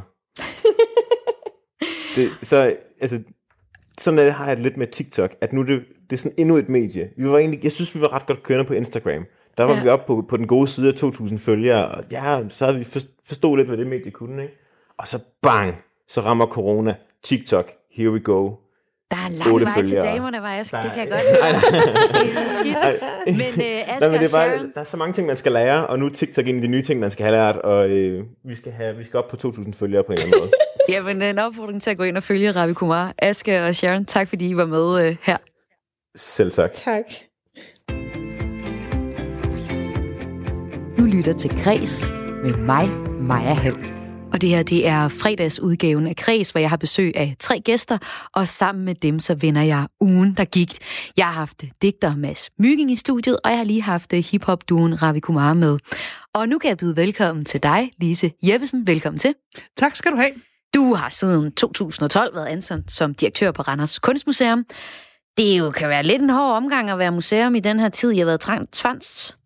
det, så altså, sådan er det, har jeg det lidt med TikTok, at nu det, det er sådan endnu et medie. Vi var egentlig, jeg synes, vi var ret godt kørende på Instagram. Der var ja. vi oppe på, på den gode side af 2.000 følgere, og ja, så havde vi forstået lidt, hvad det medie kunne, ikke? Og så bang, så rammer corona, TikTok, here we go. Der er lang Otte vej til følgere. damerne, var jeg. Det Der kan jeg er- godt lide. Det er skidt. Men øh, Asger Nej, men det er bare, Sharon, der er så mange ting, man skal lære, og nu er TikTok en af de nye ting, man skal have lært, og øh, vi, skal have, vi skal op på 2.000 følgere på en eller anden måde. jamen, en opfordring til at gå ind og følge Ravi Kumar. Asger og Sharon, tak fordi I var med øh, her. Selv sagt. Tak. Du lytter til Græs med mig, Maja Hall. Og det her, det er fredagsudgaven af Græs, hvor jeg har besøg af tre gæster, og sammen med dem, så vinder jeg ugen, der gik. Jeg har haft digter Mads Mygging i studiet, og jeg har lige haft hiphop-duen Ravi Kumar med. Og nu kan jeg byde velkommen til dig, Lise Jeppesen. Velkommen til. Tak skal du have. Du har siden 2012 været ansat som direktør på Randers Kunstmuseum. Det jo kan være lidt en hård omgang at være museum i den her tid. Jeg har været trang, tvangs,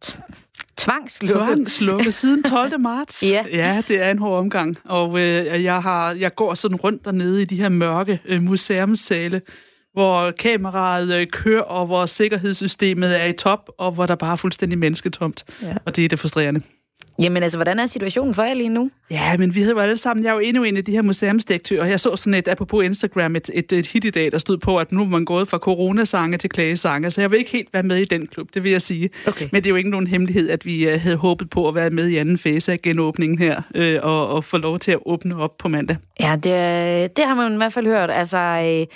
tvangslukket. Tvangslukket siden 12. marts. Ja. ja, det er en hård omgang. Og øh, jeg, har, jeg går sådan rundt dernede i de her mørke øh, museumssale, hvor kameraet øh, kører, og hvor sikkerhedssystemet er i top, og hvor der bare er fuldstændig mennesketomt. Ja. Og det er det frustrerende. Jamen altså, hvordan er situationen for jer lige nu? Ja, men vi hedder jo alle sammen, jeg er jo endnu en af de her museumsdirektører, jeg så sådan et, apropos Instagram, et, et, et hit i dag, der stod på, at nu er man gået fra coronasange til klagesange, så jeg vil ikke helt være med i den klub, det vil jeg sige. Okay. Men det er jo ikke nogen hemmelighed, at vi uh, havde håbet på at være med i anden fase af genåbningen her, øh, og, og få lov til at åbne op på mandag. Ja, det, det har man i hvert fald hørt. Altså, øh,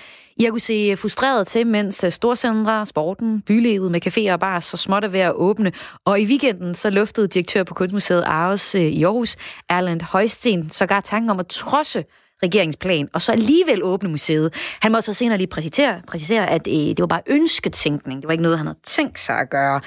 jeg kunne se øh, frustreret til, mens øh, storcentre, sporten, bylivet med caféer og bar så småt er ved at åbne. Og i weekenden så luftede direktør på Kunstmuseet Aarhus øh, i Aarhus, Erland Højsten, sågar tanken om at trodse regeringsplan, og så alligevel åbne museet. Han måtte så senere lige præcisere, præcisere at øh, det var bare ønsketænkning. Det var ikke noget, han havde tænkt sig at gøre.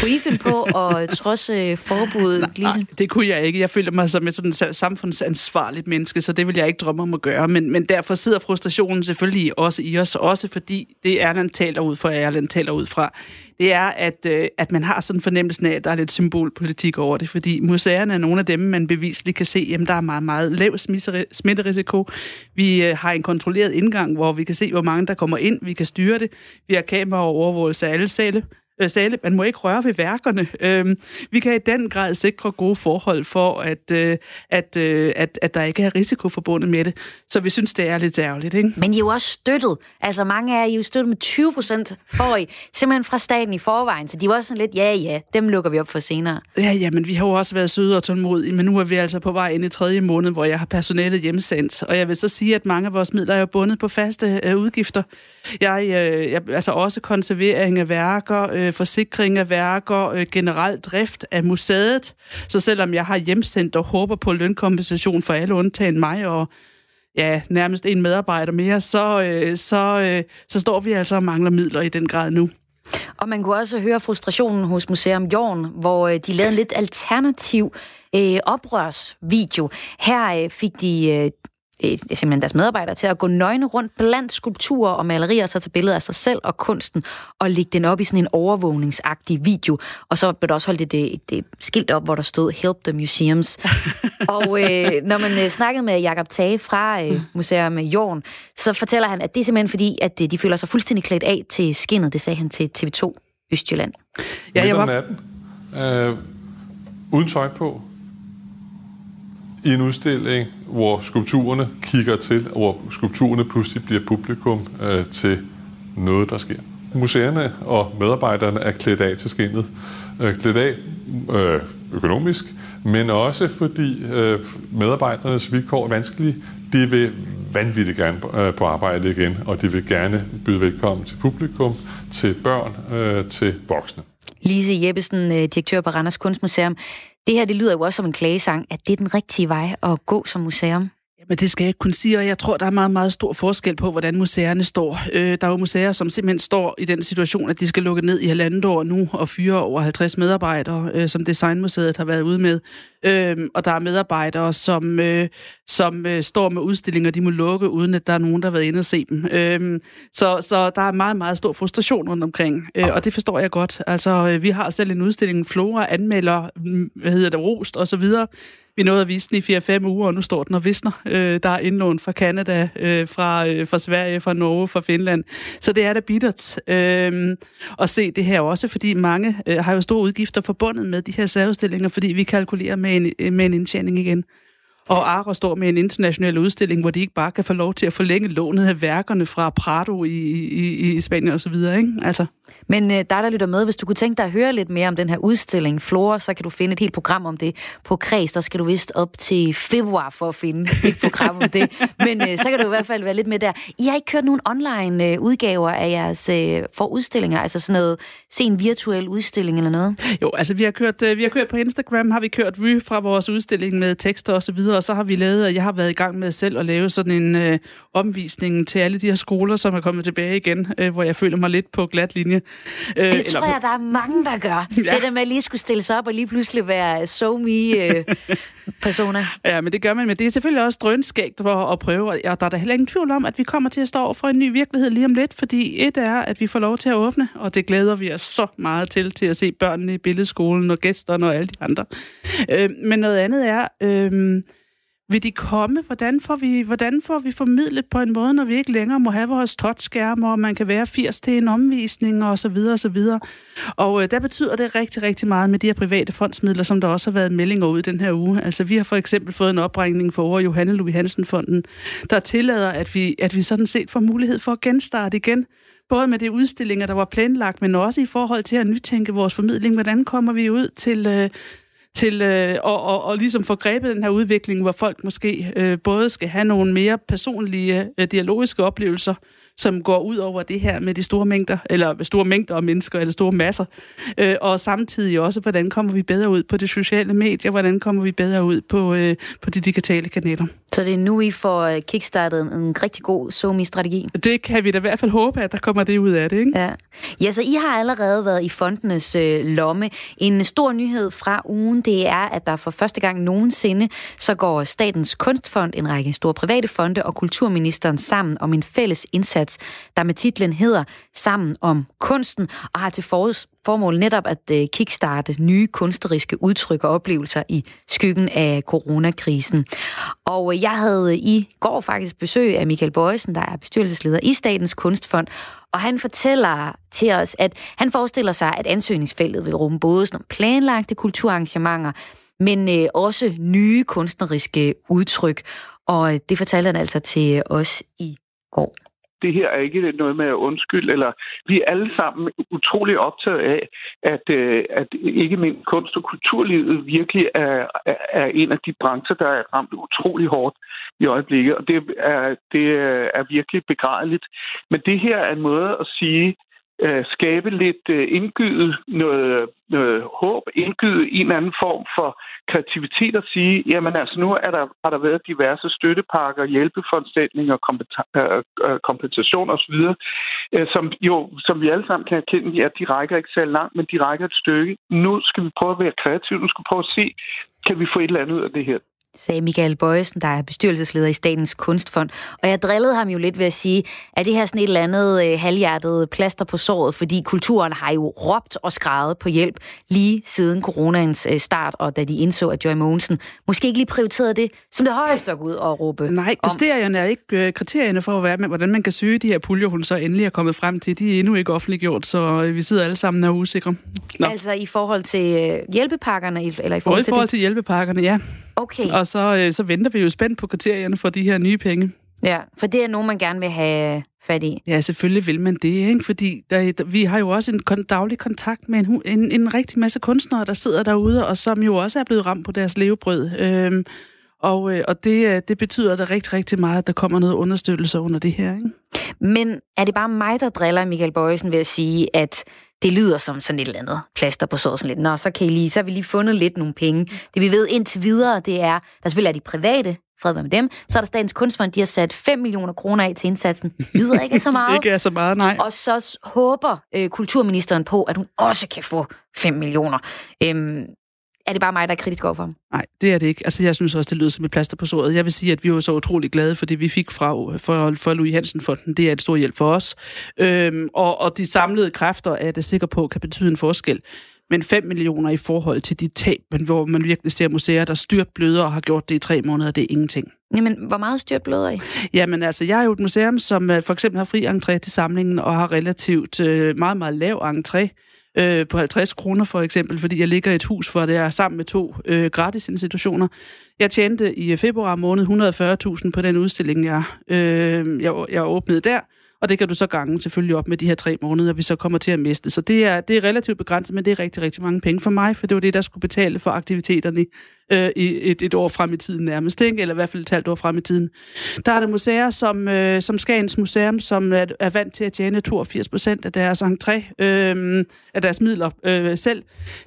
Kunne I finde på at trodse øh, forbuddet? Nej, det kunne jeg ikke. Jeg føler mig som et sådan sa- samfundsansvarligt menneske, så det vil jeg ikke drømme om at gøre. Men, men derfor sidder frustrationen selvfølgelig også i os, også fordi det Erland taler ud fra, Erland taler ud fra, det er, at, øh, at man har sådan en fornemmelse af, at der er lidt symbolpolitik over det, fordi museerne er nogle af dem, man bevisligt kan se, jamen der er meget, meget lav smitteri- smitterisiko. Vi øh, har en kontrolleret indgang, hvor vi kan se, hvor mange der kommer ind, vi kan styre det. Vi har kamera og overvågelse af alle sale øh, sale. Man må ikke røre ved værkerne. Øhm, vi kan i den grad sikre gode forhold for, at, øh, at, øh, at, at der ikke er risiko forbundet med det. Så vi synes, det er lidt ærgerligt, ikke? Men I er jo også støttet. Altså mange af jer I er jo støttet med 20 procent, får I simpelthen fra staten i forvejen. Så de var også sådan lidt, ja ja, dem lukker vi op for senere. Ja, ja, men vi har jo også været søde og tålmodige, men nu er vi altså på vej ind i tredje måned, hvor jeg har personalet hjemsendt. Og jeg vil så sige, at mange af vores midler er jo bundet på faste øh, udgifter. Jeg, øh, jeg, altså også konservering af værker, øh, forsikring af værker, øh, generelt drift af museet. Så selvom jeg har hjemsendt og håber på lønkompensation for alle undtagen mig og ja, nærmest en medarbejder mere, så, øh, så, øh, så står vi altså og mangler midler i den grad nu. Og man kunne også høre frustrationen hos Museum Jorn, hvor øh, de lavede en lidt alternativ øh, oprørsvideo. Her øh, fik de øh, øh, simpelthen deres medarbejdere til at gå nøgne rundt blandt skulpturer og malerier, og så tage billeder af sig selv og kunsten, og lægge den op i sådan en overvågningsagtig video. Og så blev der også holdt et, et, et skilt op, hvor der stod Help the Museums. og øh, når man øh, snakkede med Jakob Tage fra øh, Museum Jorn, så fortæller han, at det er simpelthen fordi, at øh, de føler sig fuldstændig klædt af til skinnet. Det sagde han til TV2. Østjylland. Ja, jeg Midt om var, natten, øh, uden tøj på, i en udstilling, hvor skulpturerne kigger til, og hvor skulpturerne pludselig bliver publikum øh, til noget, der sker. Museerne og medarbejderne er klædt af til skinnet. Øh, klædt af øh, økonomisk, men også fordi øh, medarbejdernes vilkår er vanskelige. De vil vanvittigt gerne på, øh, på arbejde igen, og de vil gerne byde velkommen til publikum, til børn, øh, til voksne. Lise Jeppesen, øh, direktør på Randers Kunstmuseum. Det her, det lyder jo også som en klagesang, at det er den rigtige vej at gå som museum. Men det skal jeg ikke kunne sige, og jeg tror, der er meget, meget stor forskel på, hvordan museerne står. Øh, der er jo museer, som simpelthen står i den situation, at de skal lukke ned i halvandet år nu og fyre over 50 medarbejdere, øh, som Designmuseet har været ude med. Øh, og der er medarbejdere, som, øh, som øh, står med udstillinger, de må lukke, uden at der er nogen, der har været inde og se dem. Øh, så, så der er meget, meget stor frustration rundt omkring, øh, og det forstår jeg godt. Altså, øh, vi har selv en udstilling, Flora anmelder, hvad hedder det, rost og så videre, vi nåede at vise den i 4-5 uger, og nu står den og visner. Øh, der er indlån fra Canada, øh, fra, øh, fra Sverige, fra Norge, fra Finland. Så det er da bittert øh, at se det her også, fordi mange øh, har jo store udgifter forbundet med de her særudstillinger, fordi vi kalkulerer med en, med en indtjening igen. Og Ara står med en international udstilling, hvor de ikke bare kan få lov til at forlænge lånet af værkerne fra Prado i, i, i Spanien og så videre, ikke? Altså. Men øh, dig, der lytter med, hvis du kunne tænke dig at høre lidt mere om den her udstilling, Flora, så kan du finde et helt program om det. På Kreds, der skal du vist op til februar for at finde et program om det. Men øh, så kan du i hvert fald være lidt med der. I har ikke kørt nogen online øh, udgaver af jeres øh, for udstillinger, altså sådan noget, se en virtuel udstilling eller noget? Jo, altså vi har kørt, øh, vi har kørt på Instagram, har vi kørt vy fra vores udstilling med tekster og så videre, og så har vi lavet, jeg har været i gang med selv at lave sådan en øh, omvisning til alle de her skoler, som er kommet tilbage igen, øh, hvor jeg føler mig lidt på glat linje. Øh, det tror jeg, der er mange, der gør. Ja. Det der med at lige skulle stille sig op og lige pludselig være so me øh, persona. Ja, men det gør man, men det er selvfølgelig også drønskægt for at prøve, og der er da heller ingen tvivl om, at vi kommer til at stå for en ny virkelighed lige om lidt, fordi et er, at vi får lov til at åbne, og det glæder vi os så meget til, til at se børnene i billedskolen og gæsterne og alle de andre. Øh, men noget andet er... Øh, vil de komme? Hvordan får, vi, hvordan får vi formidlet på en måde, når vi ikke længere må have vores touchskærme, og man kan være 80 til en omvisning og så videre og så videre. Og øh, der betyder det rigtig, rigtig meget med de her private fondsmidler, som der også har været meldinger ud den her uge. Altså vi har for eksempel fået en opringning for over Johanne Louis Hansen Fonden, der tillader, at vi, at vi sådan set får mulighed for at genstarte igen både med de udstillinger, der var planlagt, men også i forhold til at nytænke vores formidling. Hvordan kommer vi ud til, øh, til øh, og, og, og ligesom få grebet den her udvikling, hvor folk måske øh, både skal have nogle mere personlige øh, dialogiske oplevelser, som går ud over det her med de store mængder, eller store mængder af mennesker, eller store masser. Øh, og samtidig også, hvordan kommer vi bedre ud på de sociale medier, hvordan kommer vi bedre ud på, øh, på de digitale kanaler. Så det er nu, I får øh, kickstartet en, en rigtig god SoMe-strategi? Det kan vi da i hvert fald håbe, at der kommer det ud af det, ikke? Ja, ja så I har allerede været i fondenes øh, lomme. En stor nyhed fra ugen, det er, at der for første gang nogensinde, så går Statens Kunstfond, en række store private fonde og kulturministeren sammen om en fælles indsats der med titlen hedder Sammen om kunsten, og har til formål netop at øh, kickstarte nye kunstneriske udtryk og oplevelser i skyggen af coronakrisen. Og øh, jeg havde øh, i går faktisk besøg af Michael Bøjsen, der er bestyrelsesleder i Statens Kunstfond, og han fortæller til os, at han forestiller sig, at ansøgningsfeltet vil rumme både sådan planlagte kulturarrangementer, men også nye kunstneriske udtryk. Og det fortalte han altså til os i går det her er ikke noget med at undskylde, eller vi er alle sammen utrolig optaget af, at, øh, at ikke mindst kunst- og kulturlivet virkelig er, er en af de brancher, der er ramt utrolig hårdt i øjeblikket, og det er, det er virkelig begrædeligt. Men det her er en måde at sige, øh, skabe lidt øh, indgyde noget, noget håb, indgyde en eller anden form for kreativitet at sige, jamen altså nu er der, har der været diverse støttepakker, hjælpeforanstaltninger, øh, øh, kompensation osv., øh, som jo, som vi alle sammen kan erkende, ja, de rækker ikke særlig langt, men de rækker et stykke. Nu skal vi prøve at være kreative, nu skal vi prøve at se, kan vi få et eller andet ud af det her sagde Michael Bøjesen, der er bestyrelsesleder i Statens Kunstfond. Og jeg drillede ham jo lidt ved at sige, at det her sådan et eller andet øh, halvhjertet plaster på såret, fordi kulturen har jo råbt og skrevet på hjælp lige siden coronaens øh, start, og da de indså, at Joy Mogensen måske ikke lige prioriterede det som det højeste at gå ud og råbe. Nej, kriterierne er ikke øh, kriterierne for, at være med, hvordan man kan søge de her puljer, hun så endelig er kommet frem til. De er endnu ikke offentliggjort, så øh, vi sidder alle sammen og er usikre. Nå. Altså i forhold til øh, hjælpepakkerne, eller i forhold i til forhold det? til hjælpepakkerne, ja. Okay, Og så, øh, så venter vi jo spændt på kriterierne for de her nye penge. ja, for det er nogen, man gerne vil have fat i. Ja, selvfølgelig vil man det, ikke? fordi der, der, vi har jo også en kon- daglig kontakt med en, en, en rigtig masse kunstnere, der sidder derude, og som jo også er blevet ramt på deres levebrød. Øhm, og øh, og det, øh, det betyder da rigtig, rigtig meget, at der kommer noget understøttelse under det her. Ikke? Men er det bare mig, der driller Michael Bøjesen ved at sige, at det lyder som sådan et eller andet plaster på såret sådan lidt. Nå, så, kan I lige, så har vi lige fundet lidt nogle penge. Det vi ved indtil videre, det er, der selvfølgelig er de private, fred med dem, så er der Statens Kunstfond, de har sat 5 millioner kroner af til indsatsen. Lyder ikke så meget. Ikke er så meget, nej. Og så håber øh, kulturministeren på, at hun også kan få 5 millioner. Øhm, er det bare mig, der er kritisk overfor ham? Nej, det er det ikke. Altså, jeg synes også, det lyder som et plaster på såret. Jeg vil sige, at vi var så utrolig glade for det, vi fik fra for, for Louis Hansen-fonden. Det er et stort hjælp for os. Øhm, og, og de samlede kræfter er da sikker på, kan betyde en forskel. Men 5 millioner i forhold til de tab, men hvor man virkelig ser museer, der styrt bløder og har gjort det i tre måneder, det er ingenting. Jamen, hvor meget styrt bløder I? Jamen altså, jeg er jo et museum, som øh, for eksempel har fri entré til samlingen og har relativt øh, meget, meget lav entré øh, på 50 kroner for eksempel, fordi jeg ligger i et hus, hvor det er sammen med to øh, gratis institutioner. Jeg tjente i februar måned 140.000 på den udstilling, jeg, øh, jeg, jeg åbnede der, og det kan du så gange selvfølgelig op med de her tre måneder, vi så kommer til at miste. Så det er, det er relativt begrænset, men det er rigtig, rigtig mange penge for mig, for det var det, der skulle betale for aktiviteterne øh, i et, et år frem i tiden nærmest, ikke? eller i hvert fald et halvt år frem i tiden. Der er der museer, som, øh, som Skagens Museum, som er, er vant til at tjene 82 procent af deres entré, øh, af deres midler øh, selv.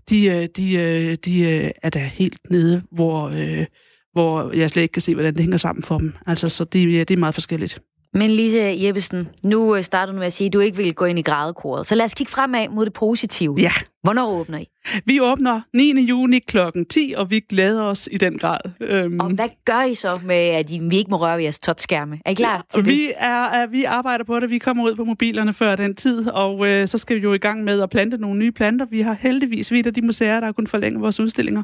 De, øh, de, øh, de øh, er der helt nede, hvor, øh, hvor jeg slet ikke kan se, hvordan det hænger sammen for dem. Altså, så det, øh, det er meget forskelligt. Men Lise Jeppesen, nu øh, starter du med at sige, at du ikke vil gå ind i grædekoret. Så lad os kigge fremad mod det positive. Ja. Hvornår åbner I? Vi åbner 9. juni kl. 10, og vi glæder os i den grad. Øhm, Og hvad gør I så med, at I, vi ikke må røre ved jeres touchskærme? Er I klar til det? vi, er, er, vi arbejder på det. Vi kommer ud på mobilerne før den tid, og øh, så skal vi jo i gang med at plante nogle nye planter. Vi har heldigvis vidt af de museer, der har kunnet forlænge vores udstillinger.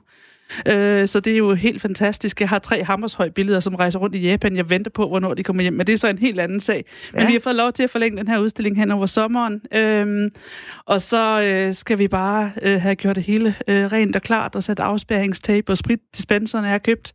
Øh, så det er jo helt fantastisk. Jeg har tre hammershøj billeder, som rejser rundt i Japan. Jeg venter på, hvornår de kommer hjem, men det er så en helt anden sag. Men Ja. vi har fået lov til at forlænge den her udstilling hen over sommeren. Øhm, og så øh, skal vi bare øh, have gjort det hele øh, rent og klart og sat afspærringstape og spritdispenserne er købt.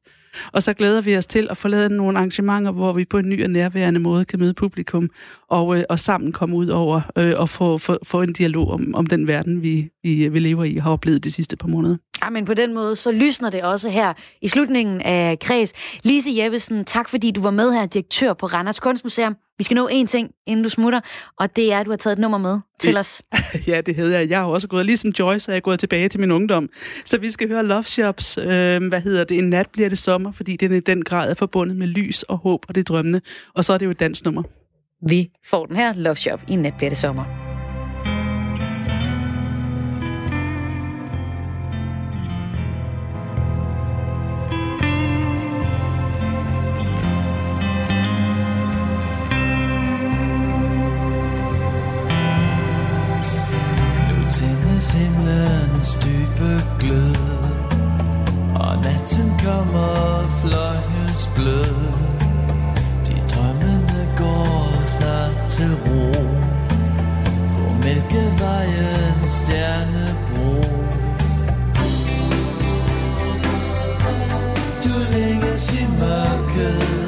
Og så glæder vi os til at få lavet nogle arrangementer, hvor vi på en ny og nærværende måde kan møde publikum og, øh, og sammen komme ud over øh, og få, få, få en dialog om, om den verden, vi, vi, vi lever i og har oplevet de sidste par måneder. Ja, men på den måde, så lysner det også her i slutningen af Kreds. Lise Jeppesen, tak fordi du var med her, direktør på Randers Kunstmuseum. Vi skal nå én ting, inden du smutter, og det er, at du har taget et nummer med til os. Ja, det hedder jeg. Jeg har også gået, ligesom Joyce, er jeg gået tilbage til min ungdom. Så vi skal høre Love Shops, øh, hvad hedder det, En nat bliver det sommer, fordi den i den grad er forbundet med lys og håb og det drømmende. Og så er det jo et dansnummer. Vi får den her Love Shop i nat bliver det sommer. Himlens dybe glød Og natten kommer fløjels blød sig til ro. På Mælkevejens stjernebro. Du længes i mørket.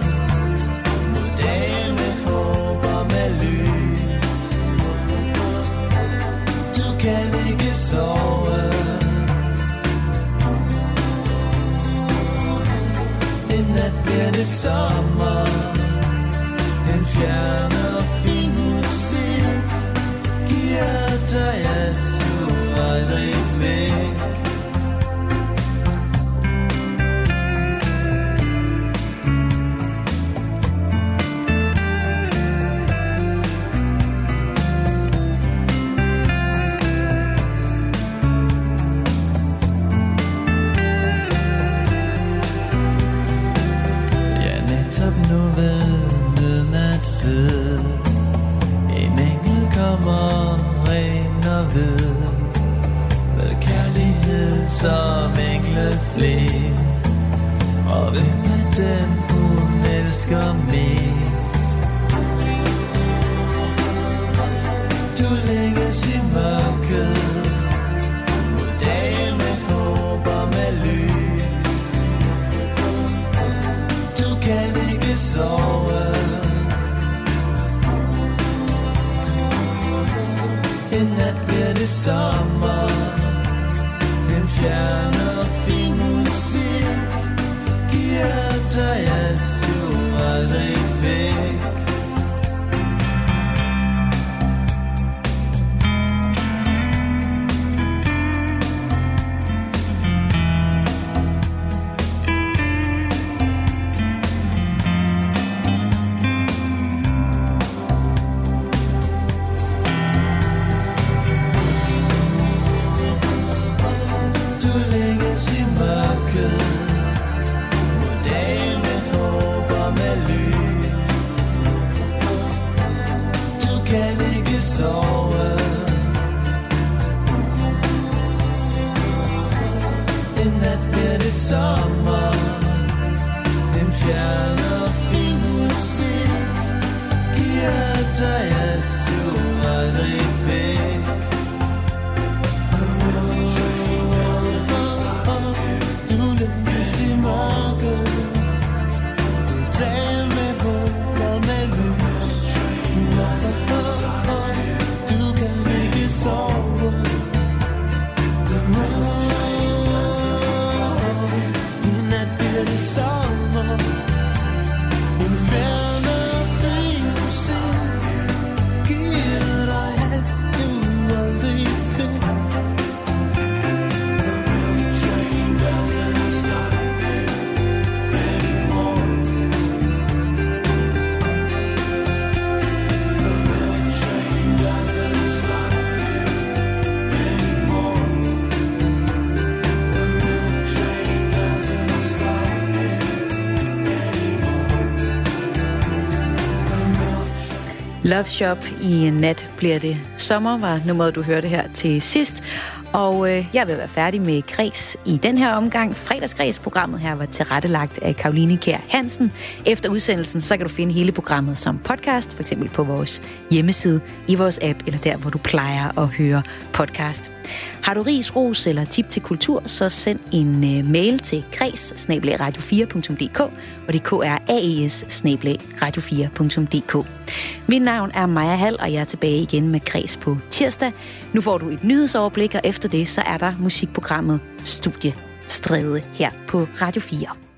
Kan ikke sove. En nat bliver det sommer. Giver dig alt du aldrig Love Shop i nat bliver det sommer, var nummeret, du hørte her til sidst. Og øh, jeg vil være færdig med Græs i den her omgang. Fredagsgræs-programmet her var tilrettelagt af Karoline Kær Hansen. Efter udsendelsen, så kan du finde hele programmet som podcast, for eksempel på vores hjemmeside, i vores app, eller der, hvor du plejer at høre podcast. Har du ris, ros eller tip til kultur, så send en øh, mail til kreds radio4.dk, og det er aes radio4.dk. Mit navn er Maja Hall, og jeg er tilbage igen med Kres på tirsdag. Nu får du et nyhedsoverblik, og efter det, så er der musikprogrammet Studie Stræde her på Radio 4.